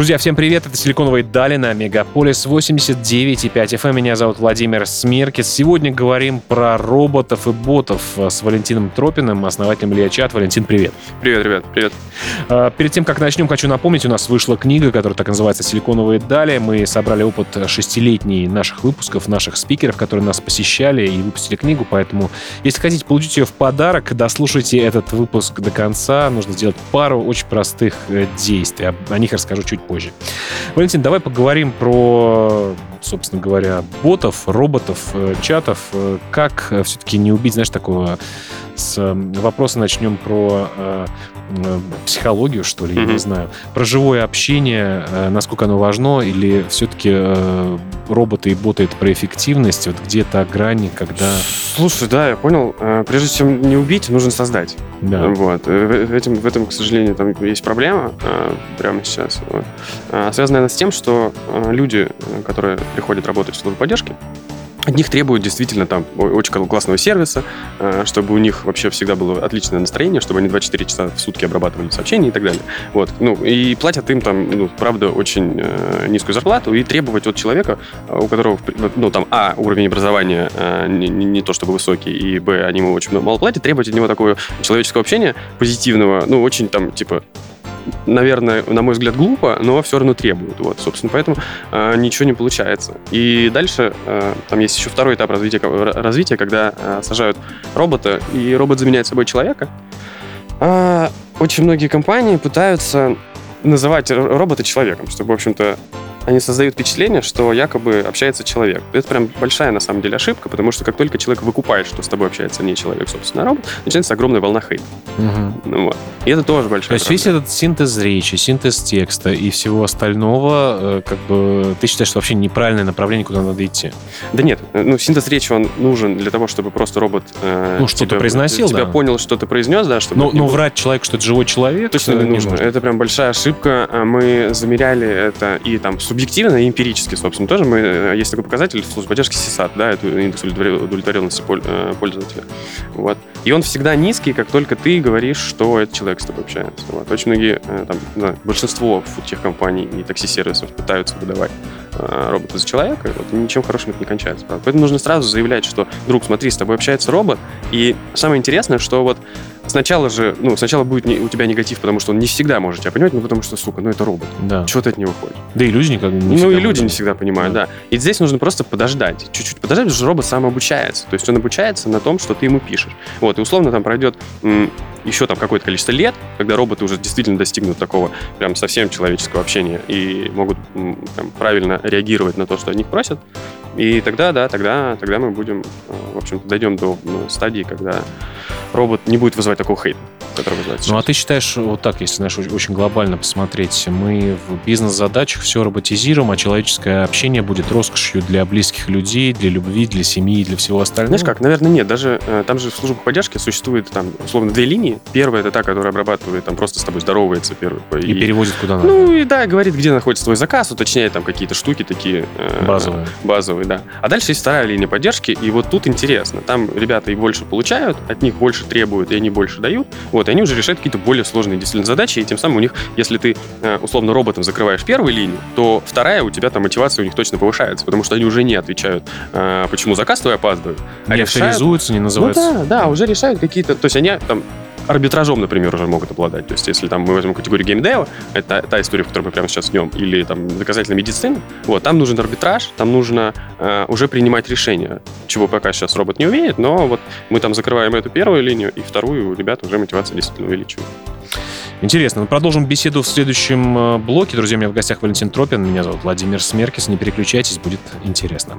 Друзья, всем привет, это Силиконовые дали на Мегаполис 89,5 FM. Эм. Меня зовут Владимир Смеркис. Сегодня говорим про роботов и ботов с Валентином Тропиным, основателем Илья Валентин, привет. Привет, ребят, привет. А, перед тем, как начнем, хочу напомнить, у нас вышла книга, которая так называется «Силиконовые дали». Мы собрали опыт шестилетний наших выпусков, наших спикеров, которые нас посещали и выпустили книгу, поэтому, если хотите получить ее в подарок, дослушайте этот выпуск до конца. Нужно сделать пару очень простых э, действий. О них расскажу чуть позже. Валентин, давай поговорим про, собственно говоря, ботов, роботов, э, чатов. Э, как э, все-таки не убить, знаешь, такого с вопроса начнем про психологию, что ли, mm-hmm. я не знаю. Про живое общение, насколько оно важно, или все-таки роботы и боты это про эффективность, вот где-то грани, когда... Слушай, да, я понял. Прежде чем не убить, нужно создать. Да. Вот. В, этом, в этом, к сожалению, там есть проблема прямо сейчас. Вот. Связанная она с тем, что люди, которые приходят работать в службу поддержки, от них требуют действительно там очень классного сервиса, э, чтобы у них вообще всегда было отличное настроение, чтобы они 24 часа в сутки обрабатывали сообщения и так далее. Вот. Ну, и платят им там, ну, правда, очень э, низкую зарплату, и требовать от человека, у которого, ну, там, а, уровень образования э, не, не то чтобы высокий, и, б, они ему очень мало платят, требовать от него такого человеческого общения позитивного, ну, очень там, типа, наверное, на мой взгляд, глупо, но все равно требуют. Вот, собственно, поэтому э, ничего не получается. И дальше э, там есть еще второй этап развития, развития когда э, сажают робота, и робот заменяет собой человека. А очень многие компании пытаются называть робота человеком, чтобы, в общем-то, они создают впечатление, что якобы общается человек. Это прям большая, на самом деле, ошибка, потому что как только человек выкупает, что с тобой общается не человек, собственно, а робот, начинается огромная волна хейта. Угу. Ну, вот. И это тоже большая То есть весь этот синтез речи, синтез текста и всего остального, э, как бы, ты считаешь, что вообще неправильное направление, куда надо идти? Да нет, ну, синтез речи, он нужен для того, чтобы просто робот... Э, ну, что-то произносил, тебя да. понял, что ты произнес, да, чтобы... Но, но врать человеку, что это живой человек... Точно не нужно. нужно. Это прям большая ошибка. А мы замеряли это и там субъективно и эмпирически, собственно, тоже. Мы, э, есть такой показатель в службе поддержки CSAT, да, это индекс удовлетворенности э, пользователя. Вот. И он всегда низкий, как только ты говоришь, что этот человек с тобой общается. Вот. Очень многие, э, там, да, большинство тех компаний и такси-сервисов пытаются выдавать робота за человека, вот, и ничем хорошим это не кончается. Правда. Поэтому нужно сразу заявлять, что, друг, смотри, с тобой общается робот, и самое интересное, что вот сначала же, ну, сначала будет не, у тебя негатив, потому что он не всегда может тебя понимать, ну, потому что, сука, ну, это робот. Да. Чего ты от него хочешь? Да и люди никак не Ну, и люди не всегда понимают, да. да. И здесь нужно просто подождать, чуть-чуть подождать, потому что робот сам обучается. То есть он обучается на том, что ты ему пишешь. Вот, и условно там пройдет еще там какое-то количество лет, когда роботы уже действительно достигнут такого прям совсем человеческого общения и могут м, прям, правильно реагировать на то, что от них просят. И тогда, да, тогда, тогда мы будем, э, в общем-то, дойдем до стадии, когда робот не будет вызывать такого хейта который вызывает Ну, а ты считаешь, вот так, если, знаешь, очень глобально посмотреть, мы в бизнес-задачах все роботизируем, а человеческое общение будет роскошью для близких людей, для любви, для семьи, для всего остального? Знаешь как, наверное, нет. Даже э, там же в службах поддержки существует там, условно, две линии. Первая — это та, которая обрабатывает, там просто с тобой здоровается первый. И, и переводит куда надо. Ну, и да, говорит, где находится твой заказ, уточняет там какие-то штуки такие. Э, базовые. Базовые, да. А дальше есть вторая линия поддержки, и вот тут интересно. Там ребята и больше получают, от них больше требуют, и они больше дают. Вот, и они уже решают какие-то более сложные действительно задачи, и тем самым у них, если ты э, условно роботом закрываешь первую линию, то вторая у тебя там мотивация у них точно повышается, потому что они уже не отвечают, э, почему заказ твой опаздывает. А не авторизуются, не называются. Ну да, да, уже решают какие-то, то есть они там арбитражом, например, уже могут обладать. То есть, если там мы возьмем категорию геймдева, это та история, в которой мы прямо сейчас днем, или там доказательной медицины, вот, там нужен арбитраж, там нужно э, уже принимать решения, чего пока сейчас робот не умеет, но вот мы там закрываем эту первую линию, и вторую у ребят уже мотивация действительно увеличивает. Интересно. Мы продолжим беседу в следующем э, блоке. Друзья, у меня в гостях Валентин Тропин. Меня зовут Владимир Смеркис. Не переключайтесь, будет интересно.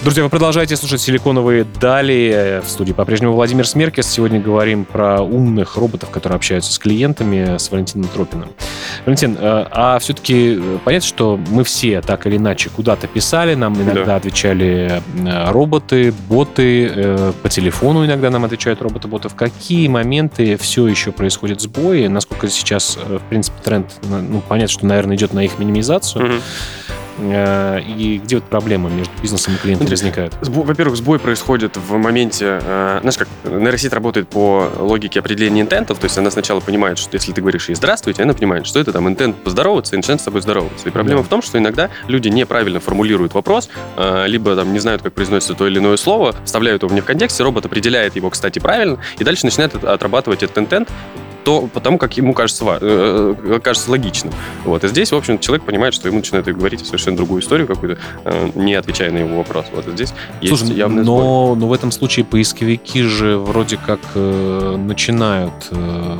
Друзья, вы продолжаете слушать «Силиконовые дали». В студии по-прежнему Владимир Смеркес. Сегодня говорим про умных роботов, которые общаются с клиентами, с Валентином Тропиным. Валентин, э, а все-таки э, понятно, что мы все так или иначе куда-то писали, нам иногда да. отвечали э, роботы, боты, по телефону иногда нам отвечают роботы-боты. В какие моменты все еще происходит сбои? Насколько сейчас, в принципе, тренд, ну, понятно, что, наверное, идет на их минимизацию. Угу. Э, и где вот проблемы между бизнесом и клиентом ну, возникают? Во-первых, сбой происходит в моменте... Э, знаешь, как нейросеть работает по логике определения интентов, то есть она сначала понимает, что если ты говоришь ей «здравствуйте», она понимает, что это там интент поздороваться и начинает с тобой здороваться. И проблема да. в том, что иногда люди неправильно формулируют вопрос, э, либо там не знают, как произносится то или иное слово, вставляют его в контексте, робот определяет его, кстати, правильно, и дальше начинает отрабатывать этот интент, то потому как ему кажется, э, э, кажется логичным. Вот. И здесь, в общем, человек понимает, что ему начинает говорить совершенно другую историю какую-то, э, не отвечая на его вопрос. Вот и здесь Слушай, есть явный но, но в этом случае поисковики же вроде как э, начинают э,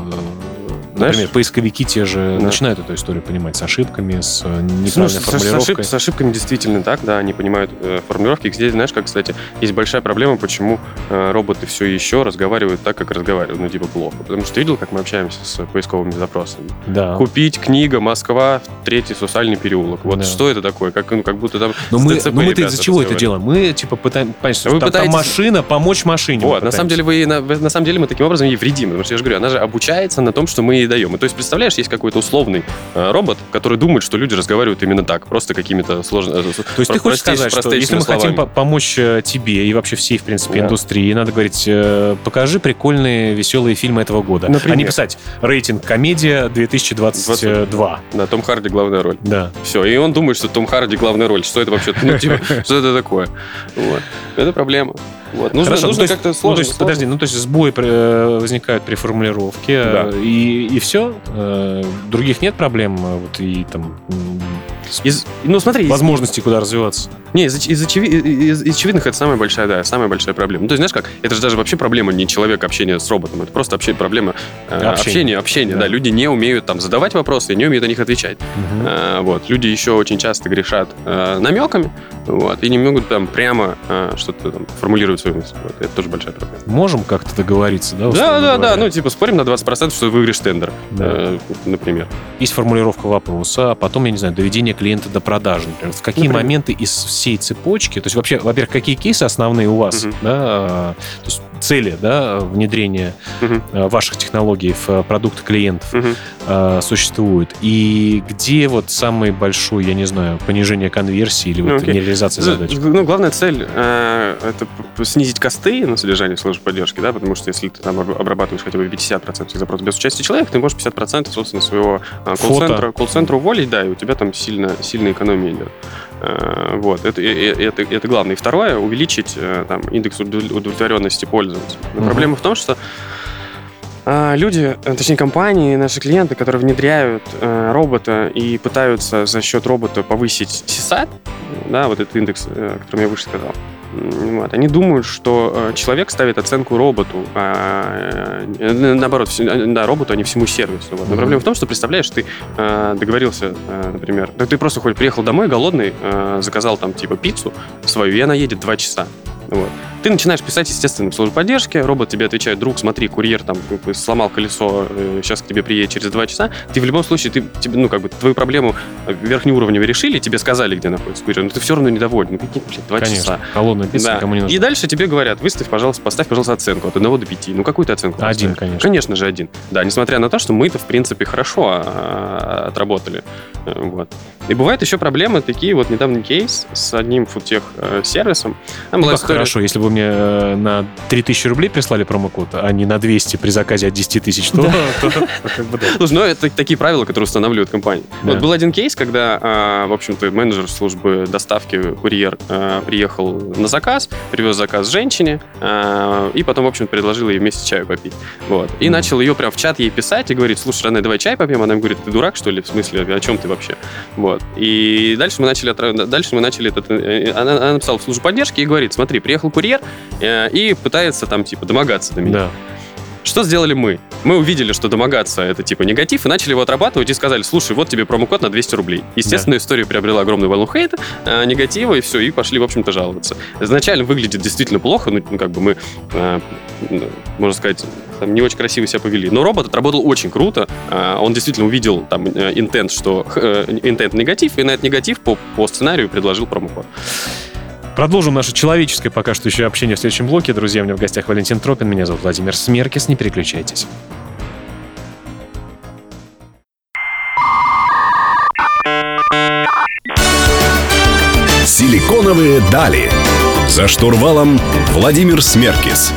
знаешь, Например, поисковики те же да. начинают эту историю понимать с ошибками, с э, неправильной ну, формулировкой. С, ошиб, с ошибками действительно так, да, они понимают э, формулировки. Здесь, знаешь, как, кстати, есть большая проблема, почему э, роботы все еще разговаривают так, как разговаривают, ну, типа плохо. Потому что ты видел, как мы общаемся с поисковыми запросами? Да. Купить книга «Москва, третий сусальный переулок». Вот да. что это такое? Как, ну, как будто там Но мы, но мы-то из-за чего это делаем? Мы, типа, пытаем, что вы там, пытаетесь... там машина, помочь машине. Вот, на самом деле, вы, на, на самом деле мы таким образом ей вредим. Потому что я же говорю, она же обучается на том, что мы ей даем. И то есть, представляешь, есть какой-то условный э, робот, который думает, что люди разговаривают именно так, просто какими-то сложными... Э, то есть ты хочешь сказать, что если мы словами. хотим помочь э, тебе и вообще всей, в принципе, да. индустрии, надо говорить, э, покажи прикольные, веселые фильмы этого года. Например? А не писать рейтинг комедия 2022. 20. Да, Том Харди главная роль. Да. Все, и он думает, что Том Харди главная роль. Что это вообще? Ну, типа, что это такое? Вот. Это проблема. Вот. Нужно, Хорошо, нужно ну, как-то сложно. Ну, то есть, сложно. Подожди, ну то есть сбои э, возникают при формулировке, да. и, и все? Э, других нет проблем? Вот, и там из, ну, смотри, возможности, куда развиваться. Не, из, из, из, из очевидных это самая большая, да, самая большая проблема. Ну, то есть, знаешь как, это же даже вообще проблема не человека общения с роботом, это просто вообще проблема э, общения, общения, общения да. да. Люди не умеют там задавать вопросы, не умеют на них отвечать. Угу. Э, вот. Люди еще очень часто грешат э, намеками, вот, и не могут там прямо э, что-то там формулировать свою мысль. Вот. Это тоже большая проблема. Можем как-то договориться, да? Да, да, да, ну, типа, спорим на 20%, что выиграешь тендер, да. э, например. Есть формулировка вопроса, а потом, я не знаю, доведение клиента до продажи, например. В какие например? моменты из всей цепочки, то есть вообще, во-первых, какие кейсы основные у вас, угу. да, а, то есть цели, да, внедрения угу. ваших технологий в продукты клиентов угу. существуют, и где вот самый большой, я не знаю, понижение конверсии или вот okay. нереализация задач? Ну, главная цель э, это снизить косты на содержание службы поддержки, да, потому что если ты там обрабатываешь хотя бы 50% запросов без участия человека, ты можешь 50% собственно своего колл-центра, колл-центра уволить, да, и у тебя там сильно, сильная экономия идет. Э, вот, это, это, это главное. И второе, увеличить э, там, индекс удовлетворенности пользователя. Но mm-hmm. проблема в том, что а, люди, э, точнее компании, наши клиенты, которые внедряют э, робота и пытаются за счет робота повысить CSAT, да, вот этот индекс, о котором я выше сказал, вот. Они думают, что э, человек ставит оценку роботу, а, э, наоборот, да, роботу, а не всему сервису. Вот. Но mm-hmm. проблема в том, что, представляешь, ты э, договорился, например, да ты просто хоть приехал домой голодный, заказал там типа пиццу свою, и она едет два часа. Вот. Ты начинаешь писать, естественно, в службу поддержки, робот тебе отвечает, друг, смотри, курьер там сломал колесо, сейчас э, к тебе приедет через два часа. Ты в любом случае, ты, тебе, ну, как бы, твою проблему э, верхнеуровневой решили, тебе сказали, где находится курьер, но ты все равно недоволен. Ну, какие, блин, два Конечно. часа. Холодная пицца да. никому не нужна. И дальше тебе говорят, выставь, пожалуйста, поставь, пожалуйста, оценку от 1 до 5. Ну, какую ты оценку Один, поставишь? конечно. Конечно же, один. Да, несмотря на то, что мы-то, в принципе, хорошо а, отработали. Э, вот. И бывают еще проблемы, такие вот недавний кейс с одним фудтех-сервисом. Ну, как история... хорошо, если бы мне на 3000 рублей прислали промокод, а не на 200 при заказе от 10 тысяч, то, Слушай, ну это такие правила, которые устанавливают компания. Вот был один кейс, когда, а, в общем-то, менеджер службы доставки, курьер, а, приехал на заказ, привез заказ женщине, а, и потом, в общем предложил ей вместе чаю попить. Вот. И начал ее прям в чат ей писать и говорить, слушай, Ранэ, давай чай попьем. Она говорит, ты дурак, что ли? В смысле, о чем ты вообще? Вот. И дальше мы начали, дальше мы начали этот... Э, она, она написала в службу поддержки и говорит, смотри, приехал курьер, э, и пытается там, типа, домогаться до меня. Да. Что сделали мы? Мы увидели, что домогаться это типа негатив, и начали его отрабатывать и сказали, слушай, вот тебе промокод на 200 рублей. Естественно, да. история приобрела огромную волну хейта, э, негатива, и все, и пошли, в общем-то, жаловаться. Изначально выглядит действительно плохо, ну, ну как бы мы, э, можно сказать, там, не очень красиво себя повели. Но робот отработал очень круто. Э, он действительно увидел там интент, что интент негатив, и на этот негатив по, по сценарию предложил промокод. Продолжим наше человеческое пока что еще общение в следующем блоке. Друзья, у меня в гостях Валентин Тропин, меня зовут Владимир Смеркис. Не переключайтесь. Силиконовые дали. За штурвалом Владимир Смеркис.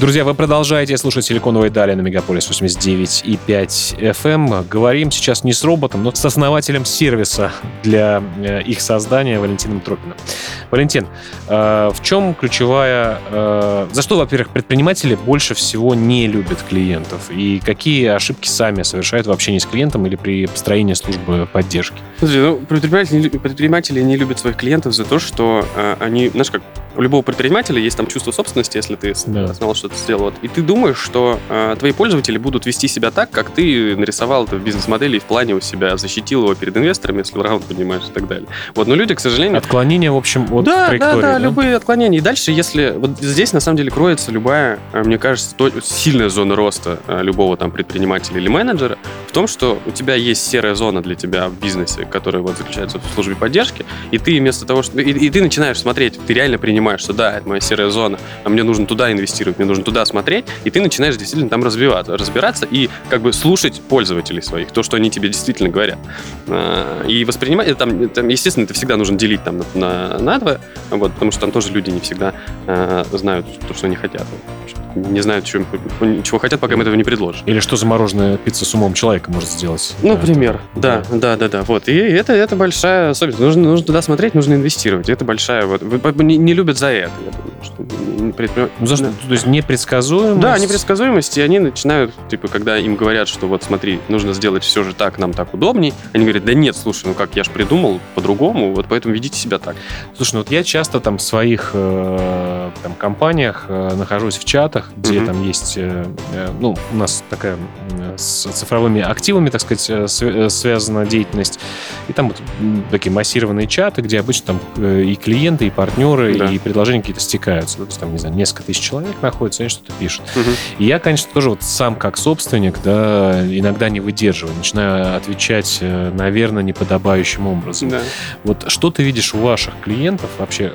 Друзья, вы продолжаете слушать «Силиконовые дали» на Мегаполис 89,5 FM. Говорим сейчас не с роботом, но с основателем сервиса для э, их создания Валентином Тропиным. Валентин, э, в чем ключевая... Э, за что, во-первых, предприниматели больше всего не любят клиентов? И какие ошибки сами совершают в общении с клиентом или при построении службы поддержки? Слушай, ну, предприниматели, предприниматели не любят своих клиентов за то, что они, знаешь, как у любого предпринимателя есть там чувство собственности, если ты да. знал, что ты сделал. Вот. И ты думаешь, что э, твои пользователи будут вести себя так, как ты нарисовал это в бизнес-модели и в плане у себя, защитил его перед инвесторами, если раунд понимаешь и так далее. Вот, но люди, к сожалению... Отклонения, в общем, от да, траектории. Да, да, да, любые отклонения. И дальше, если... Вот здесь, на самом деле, кроется любая, э, мне кажется, то, сильная зона роста э, любого там предпринимателя или менеджера в том, что у тебя есть серая зона для тебя в бизнесе, которая вот заключается в службе поддержки, и ты вместо того, что... И, и ты начинаешь смотреть, ты реально принимаешь понимаешь, что да, это моя серая зона, а мне нужно туда инвестировать, мне нужно туда смотреть, и ты начинаешь действительно там развиваться, разбираться и как бы слушать пользователей своих, то, что они тебе действительно говорят. А, и воспринимать, там, там естественно, это всегда нужно делить там на, на, два, вот, потому что там тоже люди не всегда э, знают то, что они хотят не знают, чего, чего хотят, пока им этого не предложат. Или что замороженная пицца с умом человека может сделать. Ну, например. Да, да, да, да. Вот. И это, это большая особенность. Нужно, нужно туда смотреть, нужно инвестировать. Это большая... Вот, не, не любят за это. Я думаю, что предприним... Ну, за что? То есть непредсказуемость? Да, непредсказуемость. И они начинают, типа, когда им говорят, что вот смотри, нужно сделать все же так, нам так удобней, они говорят, да нет, слушай, ну как, я же придумал по-другому, вот поэтому ведите себя так. Слушай, ну вот я часто там в своих э, там, компаниях э, нахожусь в чатах, где mm-hmm. там есть, э, э, ну, у нас такая с цифровыми активами, так сказать, э, связана деятельность. И там вот такие массированные чаты, где обычно там и клиенты, и партнеры, да. и предложения какие-то стекаются. То есть там, не знаю, несколько тысяч человек находится, они что-то пишут. Угу. И я, конечно, тоже вот сам как собственник, да, иногда не выдерживаю, начинаю отвечать, наверное, неподобающим образом. Да. Вот что ты видишь у ваших клиентов вообще?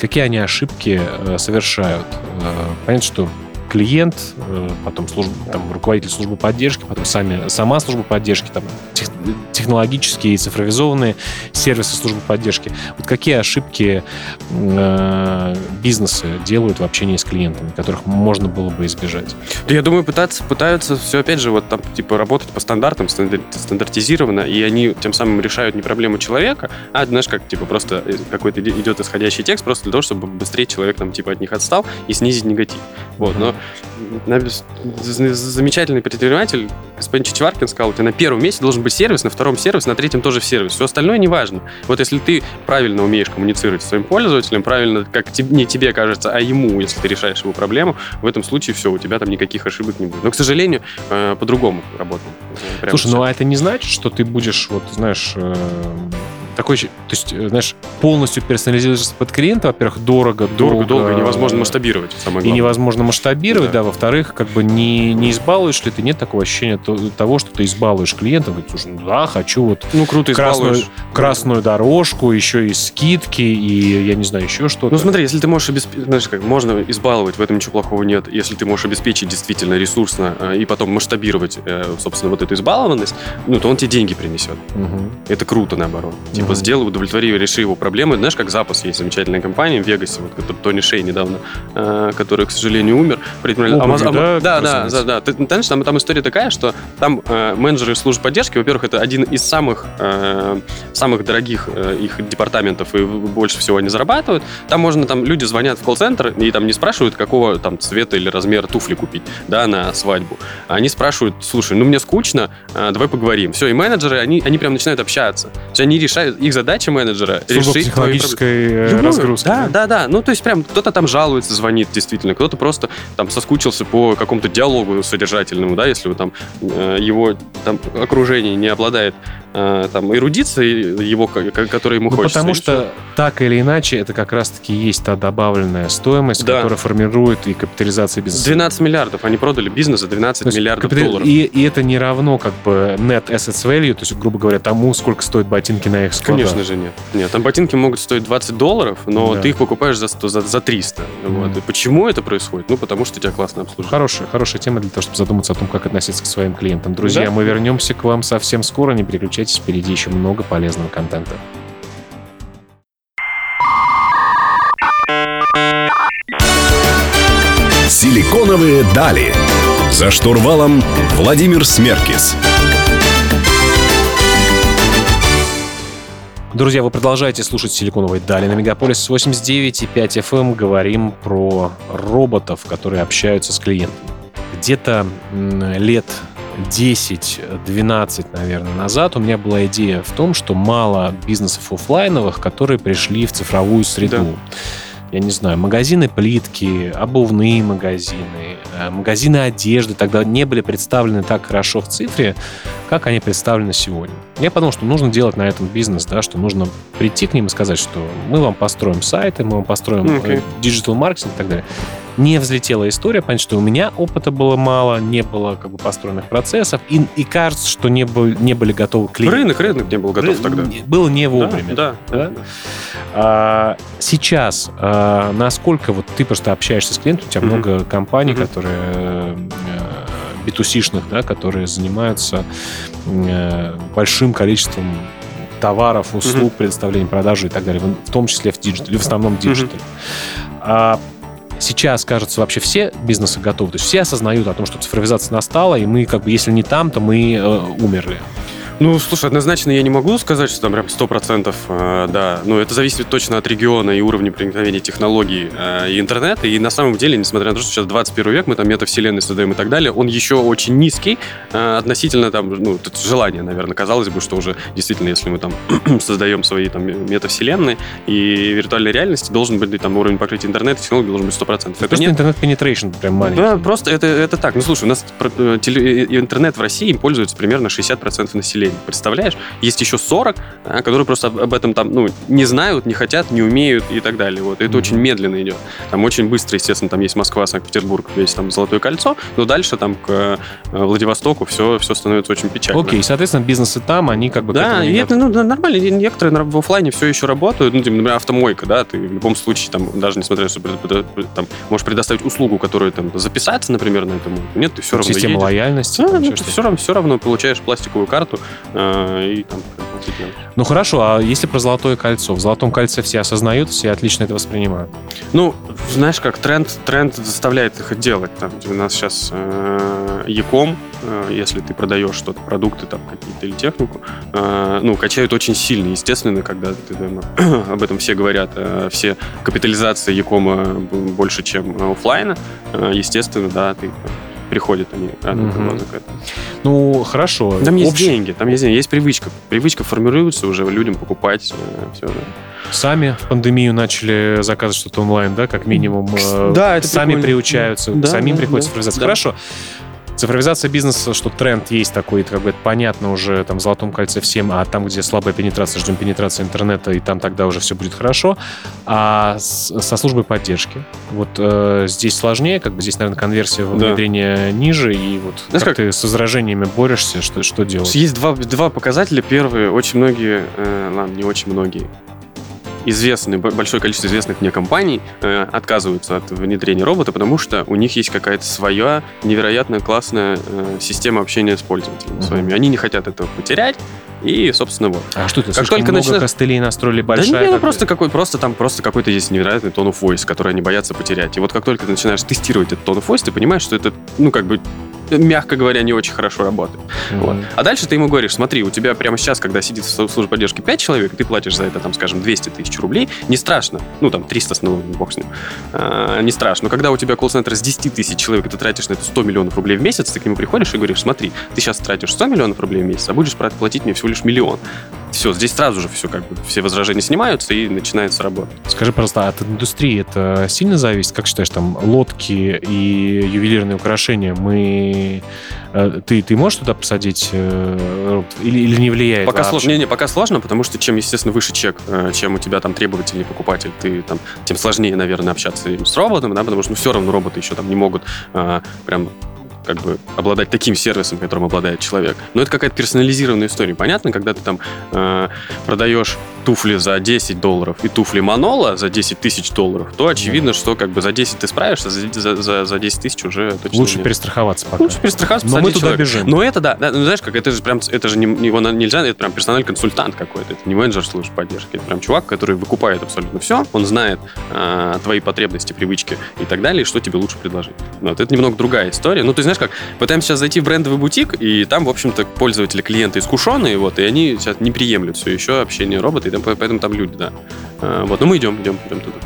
какие они ошибки э, совершают. Э, понятно, что клиент, э, потом служба, там, руководитель службы поддержки, потом сами, сама служба поддержки, там, тех, технологические и цифровизованные сервисы службы поддержки. Вот какие ошибки э, бизнесы делают в общении с клиентами, которых можно было бы избежать? Да, я думаю, пытаться, пытаются все, опять же, вот там, типа, работать по стандартам, стандартизированно, и они тем самым решают не проблему человека, а, знаешь, как, типа, просто какой-то идет исходящий текст, просто для того, чтобы быстрее человек, там, типа, от них отстал и снизить негатив. Вот, но замечательный предприниматель, господин Чичваркин сказал, ты на первом месте должен быть сервис, на втором сервис, на третьем тоже сервис. Все остальное не важно. Вот если ты правильно умеешь коммуницировать с своим пользователем, правильно, как не тебе кажется, а ему, если ты решаешь его проблему, в этом случае все, у тебя там никаких ошибок не будет. Но, к сожалению, э, по-другому работаем. Слушай, ну а это не значит, что ты будешь, вот, знаешь, э, такой, то есть, э, знаешь, полностью персонализироваться под клиента, во-первых, дорого, дорого, долго, невозможно масштабировать, самое главное. И невозможно масштабировать, да, да во-вторых, как бы не, не избалуешь ли ты, нет такого ощущения того, что ты избалуешь клиента, говорит, слушай, ну да, хочу вот ну, круто красную, красную дорожку, еще и скидки, и я не знаю, еще что-то. Ну смотри, если ты можешь обеспечить, знаешь, как, можно избаловать, в этом ничего плохого нет, если ты можешь обеспечить действительно ресурсно э, и потом масштабировать, э, собственно, вот эту избалованность, ну, то он тебе деньги принесет. Угу. Это круто, наоборот. Типа, угу. сделай, удовлетвори, реши его проблемы. Знаешь, как запас есть замечательная компания в Вегасе, вот, который Тони Шей недавно, э, который, к сожалению, умер. Обуви, Амаз... да, да, да, да, да. Ты, знаешь, там, там история такая, что там э, менеджеры служб поддержки, во-первых, это один из самых, э, самых дорогих э, их департаментов, и больше всего они зарабатывают. Там можно, там люди звонят в колл-центр и там не спрашивают, какого там цвета или размера туфли купить, да, на свадьбу. Они спрашивают, слушай, ну мне скучно, э, давай поговорим. Все, и менеджеры, они, они прям начинают общаться. То есть они решают, их задача менеджера Служба решить психологической разгрузки. Да, да, да, да. Ну, то есть прям кто-то там жалуется, звонит, действительно, кто-то просто там соскучился по какому-то диалогу содержательному, да, если вы там его там окружение не обладает там эрудицией его, которая ему ну, хочется. Потому что так или иначе это как раз-таки есть та добавленная стоимость, да. которая формирует и капитализация бизнеса. 12 миллиардов. Они продали бизнес за 12 миллиардов капитали... долларов. И, и это не равно как бы net assets value, то есть, грубо говоря, тому, сколько стоят ботинки на их складах. Конечно же нет. Нет, там ботинки могут стоить 20 долларов, но да. ты их покупаешь за, 100, за, за 300. Mm. Вот. И почему это происходит? Ну, потому что у тебя классное обслуживание. Хорошая, хорошая тема для того, чтобы задуматься о том, как относиться к своим клиентам. Друзья, да? мы вернемся к вам совсем скоро. Не переключайтесь, впереди еще много полезного контента. Силиконовые дали. За штурвалом Владимир Смеркис. Друзья, вы продолжаете слушать «Силиконовые дали» на Мегаполис 89 и 5 FM. Эм. Говорим про роботов, которые общаются с клиентами. Где-то лет 10-12, наверное, назад у меня была идея в том, что мало бизнесов офлайновых, которые пришли в цифровую среду. Да я не знаю, магазины плитки, обувные магазины, э, магазины одежды тогда не были представлены так хорошо в цифре, как они представлены сегодня. Я подумал, что нужно делать на этом бизнес, да, что нужно прийти к ним и сказать, что мы вам построим сайты, мы вам построим okay. digital маркетинг и так далее не взлетела история, понятно, что у меня опыта было мало, не было как бы построенных процессов, и, и кажется, что не, был, не были готовы клиенты. Рынок, рынок не был готов Ры- тогда. Было не вовремя. Да, да. да? А, сейчас, а, насколько вот ты просто общаешься с клиентом, у тебя mm-hmm. много компаний, mm-hmm. которые B2C-шных, э, да, которые занимаются э, большим количеством товаров, услуг, mm-hmm. предоставления продажи и так далее, в том числе в диджитале, в основном в диджитале. Mm-hmm. А сейчас, кажется, вообще все бизнесы готовы. То есть все осознают о том, что цифровизация настала, и мы, как бы, если не там, то мы э, умерли. Ну, слушай, однозначно я не могу сказать, что там прям 100%, э, да. Но это зависит точно от региона и уровня проникновения технологий э, и интернета. И на самом деле, несмотря на то, что сейчас 21 век, мы там метавселенные создаем и так далее, он еще очень низкий э, относительно там, ну, тут желание, наверное, казалось бы, что уже действительно, если мы там создаем свои там метавселенные и виртуальной реальности, должен быть там уровень покрытия интернета, технологий должен быть 100%. Это просто нет. интернет-пенетрейшн прям маленький. Да, просто это, это так. Ну, слушай, у нас э, теле, интернет в России им пользуется примерно 60% населения населения. Представляешь? Есть еще 40, а, которые просто об этом там, ну, не знают, не хотят, не умеют и так далее. Вот. это mm-hmm. очень медленно идет. Там очень быстро, естественно, там есть Москва, Санкт-Петербург, весь там Золотое кольцо, но дальше там к э, Владивостоку все, все становится очень печально. Окей, okay, соответственно, бизнесы там, они как бы... Да, и это ну, нормально. Некоторые в офлайне все еще работают. Ну, типа, например, автомойка, да, ты в любом случае, там, даже несмотря на то, что там, можешь предоставить услугу, которую там записаться, например, на этому. Нет, ты все равно Система едешь. лояльности. Да, ну, ты все равно, все равно получаешь пластиковую карту, и там Ну хорошо, а если про золотое кольцо? В золотом кольце все осознают, все отлично это воспринимают. Ну, знаешь как, тренд, тренд заставляет их делать. Там, у нас сейчас э, Яком, э, если ты продаешь что-то, продукты там какие-то или технику, э, ну, качают очень сильно. Естественно, когда ты, там, об этом все говорят, э, все капитализации Якома больше, чем офлайна, э, естественно, да, ты приходят они рано угу. к этому. Ну, хорошо. Там есть Общ... деньги, там есть деньги, есть привычка. Привычка формируется уже людям покупать э, все. Да. Сами в пандемию начали заказывать что-то онлайн, да, как минимум. Э, да, это Сами прикольно. приучаются, да, самим да, приходится да, Да. Хорошо. Цифровизация бизнеса, что тренд есть такой, как бы это понятно уже там в Золотом кольце всем, а там, где слабая пенетрация, ждем пенетрации интернета, и там тогда уже все будет хорошо. А с, со службой поддержки, вот э, здесь сложнее, как бы здесь, наверное, конверсия да. внедрения ниже, и вот Знаешь, как, как ты с возражениями борешься, что, что делать? Есть два, два показателя. Первые, очень многие, э, ладно, не очень многие, известные, большое количество известных мне компаний э, отказываются от внедрения робота, потому что у них есть какая-то своя невероятно классная э, система общения с пользователями uh-huh. своими. Они не хотят этого потерять, и, собственно, вот. А что это? Как только много начинают... костылей настроили большая? Да не, ну просто какой, просто там просто какой-то есть невероятный тон of voice, который они боятся потерять. И вот как только ты начинаешь тестировать этот тон of voice, ты понимаешь, что это, ну, как бы мягко говоря, не очень хорошо работает. Mm-hmm. Вот. А дальше ты ему говоришь, смотри, у тебя прямо сейчас, когда сидит в службе поддержки 5 человек, ты платишь за это, там, скажем, 200 тысяч рублей, не страшно. Ну, там, 300 с налогом, бог с ним. А, не страшно. Но когда у тебя колл-центр с 10 тысяч человек, и ты тратишь на это 100 миллионов рублей в месяц, ты к нему приходишь и говоришь, смотри, ты сейчас тратишь 100 миллионов рублей в месяц, а будешь платить мне всего лишь миллион. Все, здесь сразу же все как бы, все возражения снимаются и начинается работа. Скажи, пожалуйста, от индустрии это сильно зависит? Как считаешь, там лодки и ювелирные украшения, мы... Э, ты, ты можешь туда посадить э, или, или не влияет Пока сложно, не, не, пока сложно, потому что чем, естественно, выше чек, э, чем у тебя там требовательный покупатель, ты там, тем сложнее, наверное, общаться с роботом, да, потому что ну, все равно роботы еще там не могут прям как бы обладать таким сервисом, которым обладает человек. Но это какая-то персонализированная история. Понятно, когда ты там э, продаешь туфли за 10 долларов и туфли Манола за 10 тысяч долларов, то очевидно, что как бы за 10 ты справишься, за, за, за 10 тысяч уже точно Лучше нет. перестраховаться пока. Лучше перестраховаться, Но мы туда человека. бежим. Но это да, да, ну знаешь, как это же прям, это же не, его нельзя, это прям персональный консультант какой-то, это не менеджер службы поддержки, это прям чувак, который выкупает абсолютно все, он знает э, твои потребности, привычки и так далее, и что тебе лучше предложить. Вот, это немного другая история. Ну, ты знаешь, как пытаемся сейчас зайти в брендовый бутик, и там, в общем-то, пользователи, клиенты искушенные, вот, и они сейчас не приемлют все еще общение робота, и там, поэтому там люди, да. А, вот, но мы идем, идем, идем туда.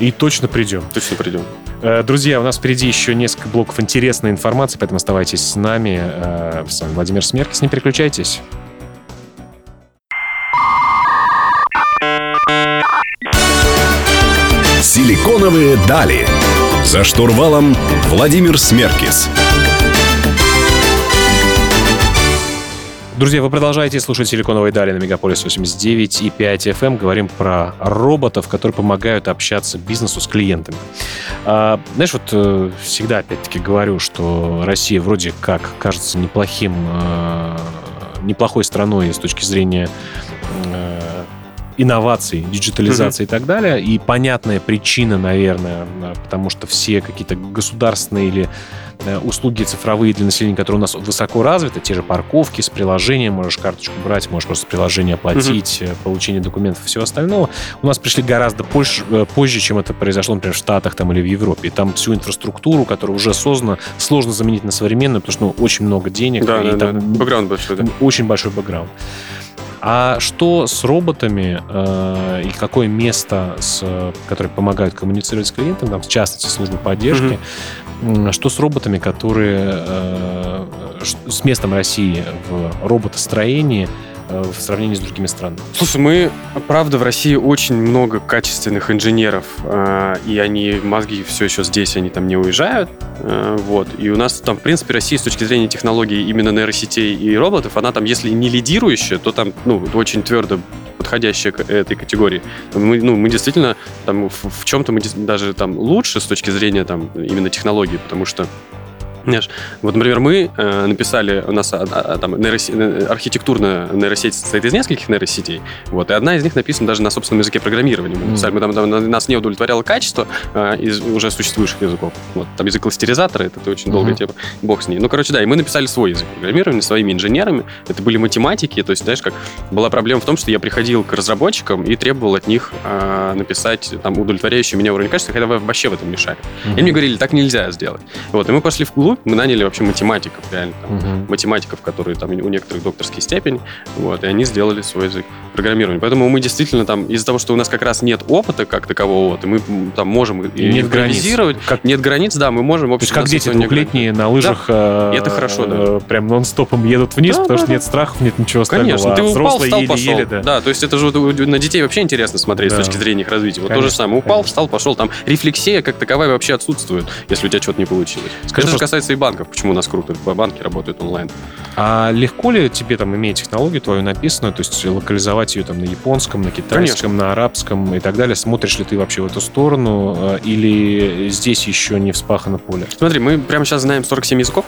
И точно придем. Точно придем. Э, друзья, у нас впереди еще несколько блоков интересной информации, поэтому оставайтесь с нами. Э, с вами Владимир Смеркис, не переключайтесь. Силиконовые дали. За штурвалом Владимир Смеркис. Друзья, вы продолжаете слушать «Силиконовые дали» на Мегаполис 89 и 5 FM. Эм. Говорим про роботов, которые помогают общаться бизнесу с клиентами. А, знаешь, вот э, всегда опять-таки говорю, что Россия вроде как кажется неплохим, э, неплохой страной с точки зрения э, инноваций, диджитализации mm-hmm. и так далее. И понятная причина, наверное, потому что все какие-то государственные или Э, услуги цифровые для населения, которые у нас высоко развиты, те же парковки с приложением, можешь карточку брать, можешь просто приложение оплатить, угу. получение документов и всего остального, у нас пришли гораздо позже, э, позже, чем это произошло, например, в Штатах там, или в Европе. И там всю инфраструктуру, которая уже создана, сложно заменить на современную, потому что ну, очень много денег. Да, и да, там да. Бэкграунд большой, да. Очень большой бэкграунд. А что с роботами э, и какое место, с, которые помогают коммуницировать с клиентом, там, в частности, службы поддержки, mm-hmm что с роботами, которые э, с местом России в роботостроении в сравнении с другими странами? Слушай, мы, правда, в России очень много качественных инженеров, э, и они, мозги все еще здесь, они там не уезжают. Вот. И у нас там, в принципе, Россия с точки зрения технологий именно нейросетей и роботов, она там, если не лидирующая, то там ну, очень твердо подходящая к этой категории. Мы, ну, мы действительно там в, в чем-то мы даже там лучше с точки зрения там именно технологий, потому что Знаешь, вот, например, мы э, написали, у нас а, а, там нейросе, архитектурная нейросеть состоит из нескольких нейросетей, вот, и одна из них написана даже на собственном языке программирования. Мы написали, мы там, там нас не удовлетворяло качество э, из уже существующих языков. Вот, там язык кластеризатора, это, это очень долгая mm-hmm. тема, бог с ней. Ну, короче, да, и мы написали свой язык программирования своими инженерами. Это были математики, то есть, знаешь, как была проблема в том, что я приходил к разработчикам и требовал от них э, написать там удовлетворяющий меня уровень качества, хотя вообще в этом мешали. Mm-hmm. И мне говорили, так нельзя сделать. Вот, и мы пошли в клуб, мы наняли вообще математиков, реально, там, угу. математиков, которые там у некоторых докторские степени, вот, и они сделали свой язык программирования. Поэтому мы действительно там, из-за того, что у нас как раз нет опыта как такового, вот, и мы там можем и нет импровизировать. Как... Нет границ, да, мы можем... То есть как дети двухлетние на лыжах да. э, это хорошо, да. Э, прям нон-стопом едут вниз, да, потому да, что да. нет страхов, нет ничего остального. Конечно, а ты упал, встал, еле, пошел. Еле, да. да, то есть это же на детей вообще интересно смотреть да. с точки зрения их развития. Вот конечно, то же самое. Упал, конечно. встал, пошел. Там рефлексия как таковая вообще отсутствует, если у тебя что-то не получилось. Скажи, это просто... же касается и банков, почему у нас круто банки работают онлайн. А легко ли тебе там, имея технологию твою написанную, то есть локализовать ее там на японском, на китайском, Конечно. на арабском и так далее? Смотришь ли ты вообще в эту сторону э, или здесь еще не вспахано поле? Смотри, мы прямо сейчас знаем 47 языков.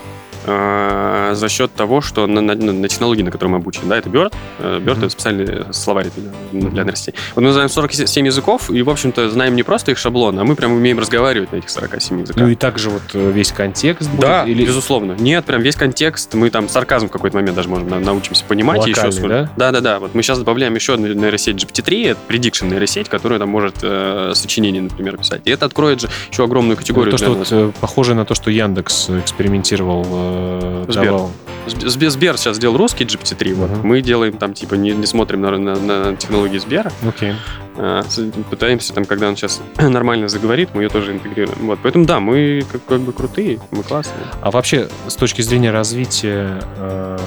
А, за счет того, что на, на, на технологии, на которой мы обучены, да, это BERT. BERT mm-hmm. это специальный словарь для, для нейросетей. Вот мы знаем 47 языков, и, в общем-то, знаем не просто их шаблон, а мы прям умеем разговаривать на этих 47 языках. Ну и также вот э, весь контекст будет? Да, или... безусловно. Нет, прям весь контекст, мы там сарказм в какой-то момент даже можем на, научимся понимать. Локальный, еще да? Да, да, да. Вот мы сейчас добавляем еще одну нейросеть GPT-3, это prediction нейросеть, которая там может э, сочинение, например, писать. И это откроет же еще огромную категорию. То, что вот, э, похоже на то, что Яндекс экспериментировал, э, Сбер. давал Сбер, Сбер сейчас сделал русский GPT-3, uh-huh. вот. Мы делаем там, типа, не, не смотрим на, на, на технологии Сбера. Okay. А, пытаемся, там, когда он сейчас нормально заговорит, мы ее тоже интегрируем. Вот. Поэтому, да, мы как, как бы крутые, мы классные. А вообще, с точки зрения развития э,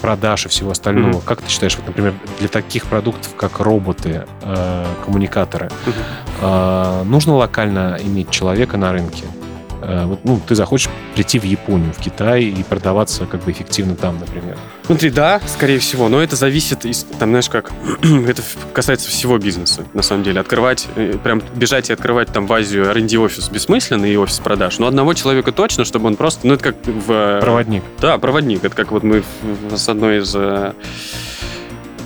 продаж и всего остального. Mm-hmm. Как ты считаешь, вот, например, для таких продуктов, как роботы, э, коммуникаторы, mm-hmm. э, нужно локально иметь человека на рынке? Э, вот, ну, ты захочешь прийти в Японию, в Китай и продаваться как бы эффективно там, например? Смотри, да, скорее всего, но это зависит, из, там, знаешь, как, это касается всего бизнеса, на самом деле. Открывать, э, прям бежать и открывать там в Азию R&D офис бессмысленно и офис продаж, но одного человека точно, чтобы он просто, ну, это как в... Проводник. Да, проводник. Это как вот мы с одной из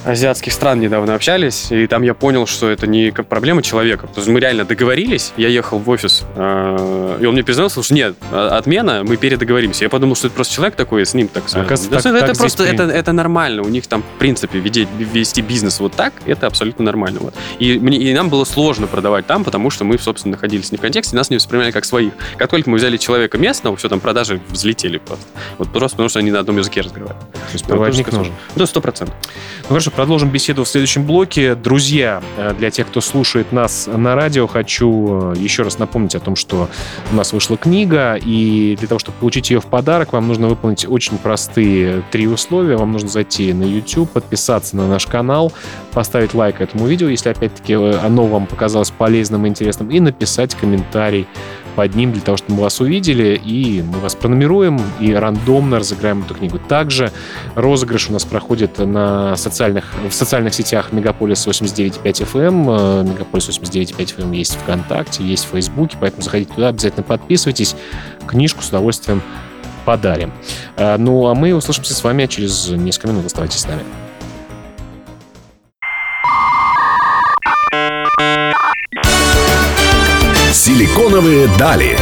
азиатских стран недавно общались, и там я понял, что это не проблема человека. Потому что мы реально договорились, я ехал в офис, э, и он мне признался, что нет, а, отмена, мы передоговоримся. Я подумал, что это просто человек такой, с ним так а, да, так, это так просто это, это нормально. У них там, в принципе, вести, вести бизнес вот так, это абсолютно нормально. Вот. И, мне, и нам было сложно продавать там, потому что мы, собственно, находились не в контексте, нас не воспринимали как своих. Как только мы взяли человека местного, все, там продажи взлетели просто. Вот просто потому, что они на одном языке разговаривают. То есть проводник нужен? Да, сто процентов. Ну хорошо, продолжим беседу в следующем блоке. Друзья, э, для тех, кто слушает нас на радио, хочу э, еще раз напомнить о том, что у нас вышла книга, и для того, чтобы получить ее в подарок, вам нужно выполнить очень простые три условия. Вам нужно зайти на YouTube, подписаться на наш канал, поставить лайк этому видео, если, опять-таки, э, оно вам показалось полезным и интересным, и написать комментарий под ним для того, чтобы мы вас увидели, и мы вас пронумеруем и рандомно разыграем эту книгу. Также розыгрыш у нас проходит на социальных, в социальных сетях Мегаполис 89.5 FM. Эм. Мегаполис 89.5 FM эм есть ВКонтакте, есть в Фейсбуке, поэтому заходите туда, обязательно подписывайтесь. Книжку с удовольствием подарим. Э, ну, а мы услышимся с вами через несколько минут. Оставайтесь с нами. Силиконовые дали.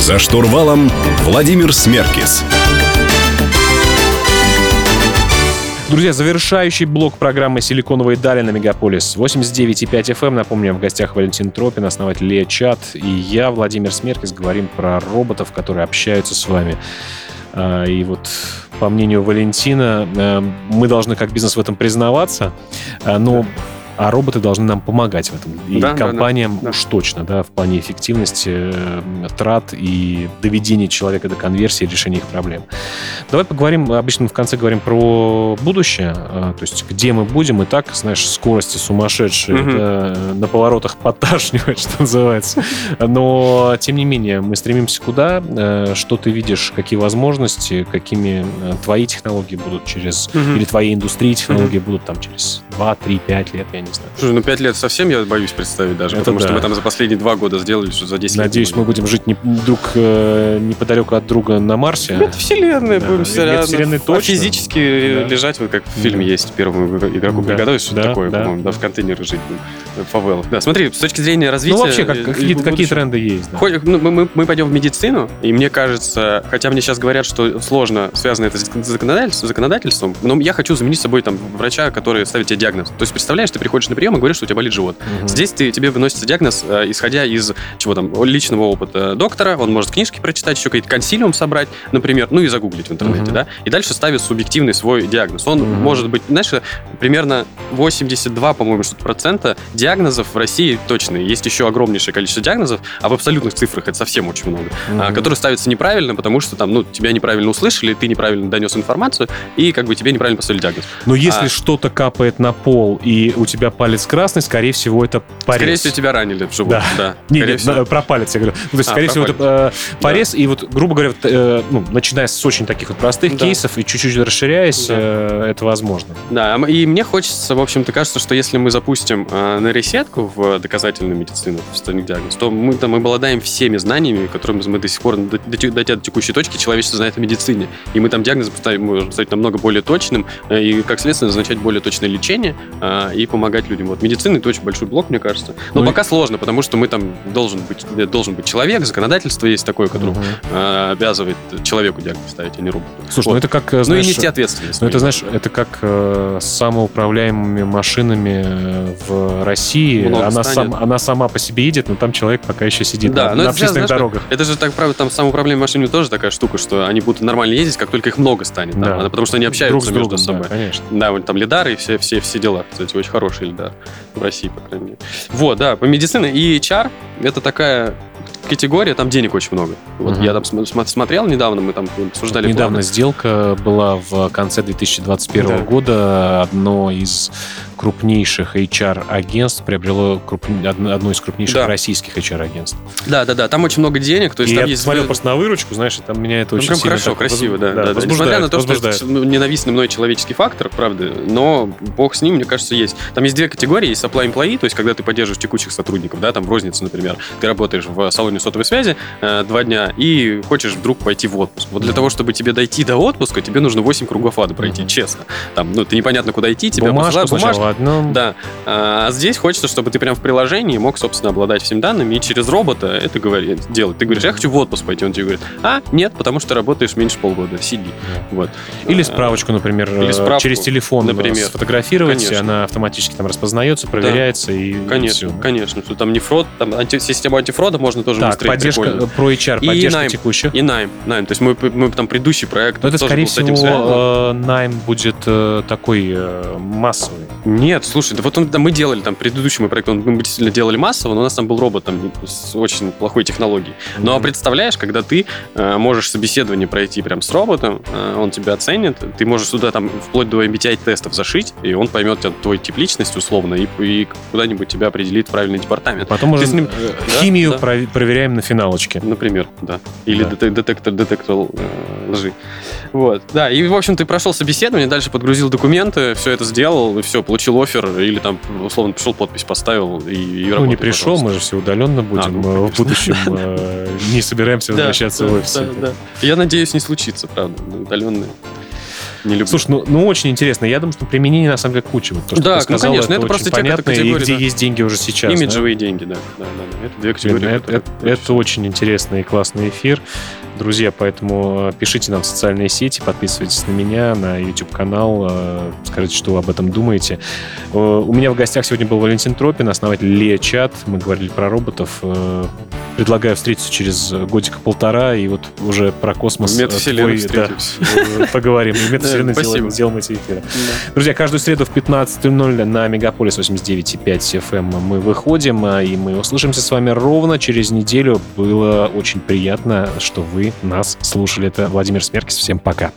За штурвалом Владимир Смеркис. Друзья, завершающий блок программы «Силиконовые дали» на Мегаполис 89,5 FM. Напомню, в гостях Валентин Тропин, основатель Лея Чат, и я, Владимир Смеркис, говорим про роботов, которые общаются с вами. А, и вот, по мнению Валентина, э, мы должны как бизнес в этом признаваться, а, но а роботы должны нам помогать в этом. И да, компаниям да, да, уж точно, да, в плане эффективности э, трат и доведения человека до конверсии, решения их проблем. Давай поговорим, обычно мы в конце говорим про будущее, э, то есть где мы будем, и так, знаешь, скорости сумасшедшие, угу. да, на поворотах подташнивает, что называется. Но, тем не менее, мы стремимся куда, э, что ты видишь, какие возможности, какими твои технологии будут через, угу. или твои индустрии технологии угу. будут там через 2, 3, 5 лет, я не знаю. Слушай, ну 5 лет совсем я боюсь представить даже, Это потому да. что мы там за последние 2 года сделали, что за 10 Надеюсь, лет. мы будем жить не, друг э, неподалеку от друга на Марсе. Это вселенная, да. будем вселенная, вселенной точно. А физически да. лежать, вот как в фильме да. есть, первому игроку да. приготовить, что да, такое, да. по-моему, да, в контейнере жить будем. Фавел. Да, смотри, с точки зрения развития... Ну, вообще, как, какие, какие тренды есть? Да. Хоть, ну, мы, мы пойдем в медицину, и мне кажется, хотя мне сейчас говорят, что сложно связано это с законодательством, законодательством, но я хочу заменить собой там врача, который ставит тебе диагноз. То есть, представляешь, ты приходишь на прием и говоришь, что у тебя болит живот. Угу. Здесь ты, тебе выносится диагноз, э, исходя из чего там, личного опыта доктора, он может книжки прочитать, еще какой-то консилиум собрать, например, ну и загуглить в интернете, угу. да, и дальше ставит субъективный свой диагноз. Он угу. может быть, знаешь, примерно 82, по-моему, что-то процента диагнозов в России точные. Есть еще огромнейшее количество диагнозов, а в абсолютных цифрах это совсем очень много, угу. которые ставятся неправильно, потому что там, ну, тебя неправильно услышали, ты неправильно донес информацию, и как бы тебе неправильно поставили диагноз. Но если а... что-то капает на пол, и у тебя палец красный, скорее всего, это порез. Скорее всего, тебя ранили в живот. Да. да. Нет, нет, всего. про палец я говорю. Ну, то есть, а, скорее всего, это э, порез, да. и вот, грубо говоря, вот, э, ну, начиная с очень таких вот простых да. кейсов и чуть-чуть расширяясь, да. э, это возможно. Да, и мне хочется, в общем-то, кажется, что если мы запустим э, на ресетку в доказательную медицину, в диагноз, то мы там обладаем всеми знаниями, которыми мы до сих пор, дойдя до текущей точки, человечество знает о медицине. И мы там диагноз можем стать намного более точным, э, и, как следствие, назначать более точное лечение э, и помогать людям. Вот медицина это очень большой блок, мне кажется. Но ну, пока и... сложно, потому что мы там должен быть, должен быть человек, законодательство есть такое, которое угу. э, обязывает человеку диагноз ставить, а не роботу. Слушай, ну вот. ну это как, знаешь... Ну и нести ответственность. Ну это, знаешь, это как э, с самоуправляемыми машинами э, в России. она, сам, она сама по себе едет, но там человек пока еще сидит да, на, на общественных знаешь, дорогах. Это же так, правда, там самоуправляемые машины тоже такая штука, что они будут нормально ездить, как только их много станет. Да. Там, потому что они общаются Друг между другом, собой. Да, конечно. Да, вот там лидары и все, все, все дела. Кстати, очень хороший лидар в России, по крайней мере. Вот, да, по медицине. И HR — это такая категория, там денег очень много. Вот угу. я там см- смотрел недавно, мы там обсуждали. Недавно планы. сделка была в конце 2021 да. года. Одно из крупнейших HR-агентств приобрело круп... одно из крупнейших да. российских HR-агентств. Да, да, да. Там очень много денег. То есть и там я есть... смотрел просто на выручку, знаешь, там меня это ну, очень прям хорошо, так красиво, да. да, да. Несмотря на то, что это ненавистный мной человеческий фактор, правда, но бог с ним, мне кажется, есть. Там есть две категории. Есть supply employee, то есть когда ты поддерживаешь текущих сотрудников, да, там в рознице, например, ты работаешь в салоне сотовой связи э, два дня и хочешь вдруг пойти в отпуск. Вот для того, чтобы тебе дойти до отпуска, тебе нужно 8 кругов ада пройти, честно. Там, ну, ты непонятно, куда идти, тебе бумажку посылают бумажку. Одну. Да. А здесь хочется, чтобы ты прям в приложении мог, собственно, обладать всеми данными и через робота это говорит, делать. Ты говоришь, я хочу в отпуск пойти, он тебе говорит, а, нет, потому что работаешь меньше полгода, сиди. Вот. Или справочку, например, Или э, справку, через телефон например. сфотографировать, конечно. она автоматически там распознается, проверяется да. и Конечно, все. конечно. Что там не фрод, там анти, систему антифрода можно тоже так, поддержка прикольно. про HR, и поддержка найм, текущих. И найм, найм. То есть мы, мы там предыдущий проект. Но это, скорее всего, э, найм будет э, такой э, массовый. Нет, слушай, да вот он, да, мы делали там предыдущий мой проект, он, мы действительно делали массово, но у нас там был робот там с очень плохой технологией. Mm-hmm. Ну а представляешь, когда ты э, можешь собеседование пройти прям с роботом, э, он тебя оценит, ты можешь сюда там вплоть до MBTI-тестов зашить, и он поймет тебя, твой тип личности условно, и, и куда-нибудь тебя определит правильный департамент. Потом мы ним... Э, химию да, да. проверяем на финалочке. Например, да. Или да. детектор, детектор э, лжи. Вот. Да, и, в общем, ты прошел собеседование, дальше подгрузил документы, все это сделал, и все, получил офер, или там, условно, пришел, подпись поставил, и, и Ну, не пришел, пожалуйста. мы же все удаленно будем. А, ну, в будущем э, не собираемся возвращаться в офис. Я надеюсь, не случится, правда, удаленно не люблю. Слушай, ну, ну очень интересно. Я думаю, что применение на самом деле куча. Вот то, что да, ты сказал, ну, конечно, это, это просто понятно, и где да. есть деньги уже сейчас. Имиджевые да? деньги, да. да, да, да. Это две категории. Блин, это, это, это очень интересный и классный эфир. Друзья, поэтому э, пишите нам в социальные сети, подписывайтесь на меня, на YouTube-канал, э, скажите, что вы об этом думаете. Э, у меня в гостях сегодня был Валентин Тропин, основатель Лея Чат. Мы говорили про роботов. Предлагаю встретиться через годика-полтора и вот уже про космос твой, да, поговорим. И метавселенной сделаем, сделаем эти эфиры. Друзья, каждую среду в 15.00 на Мегаполис 89.5 FM эм мы выходим, и мы услышимся с вами ровно через неделю. Было очень приятно, что вы нас слушали. Это Владимир Смеркис. Всем пока.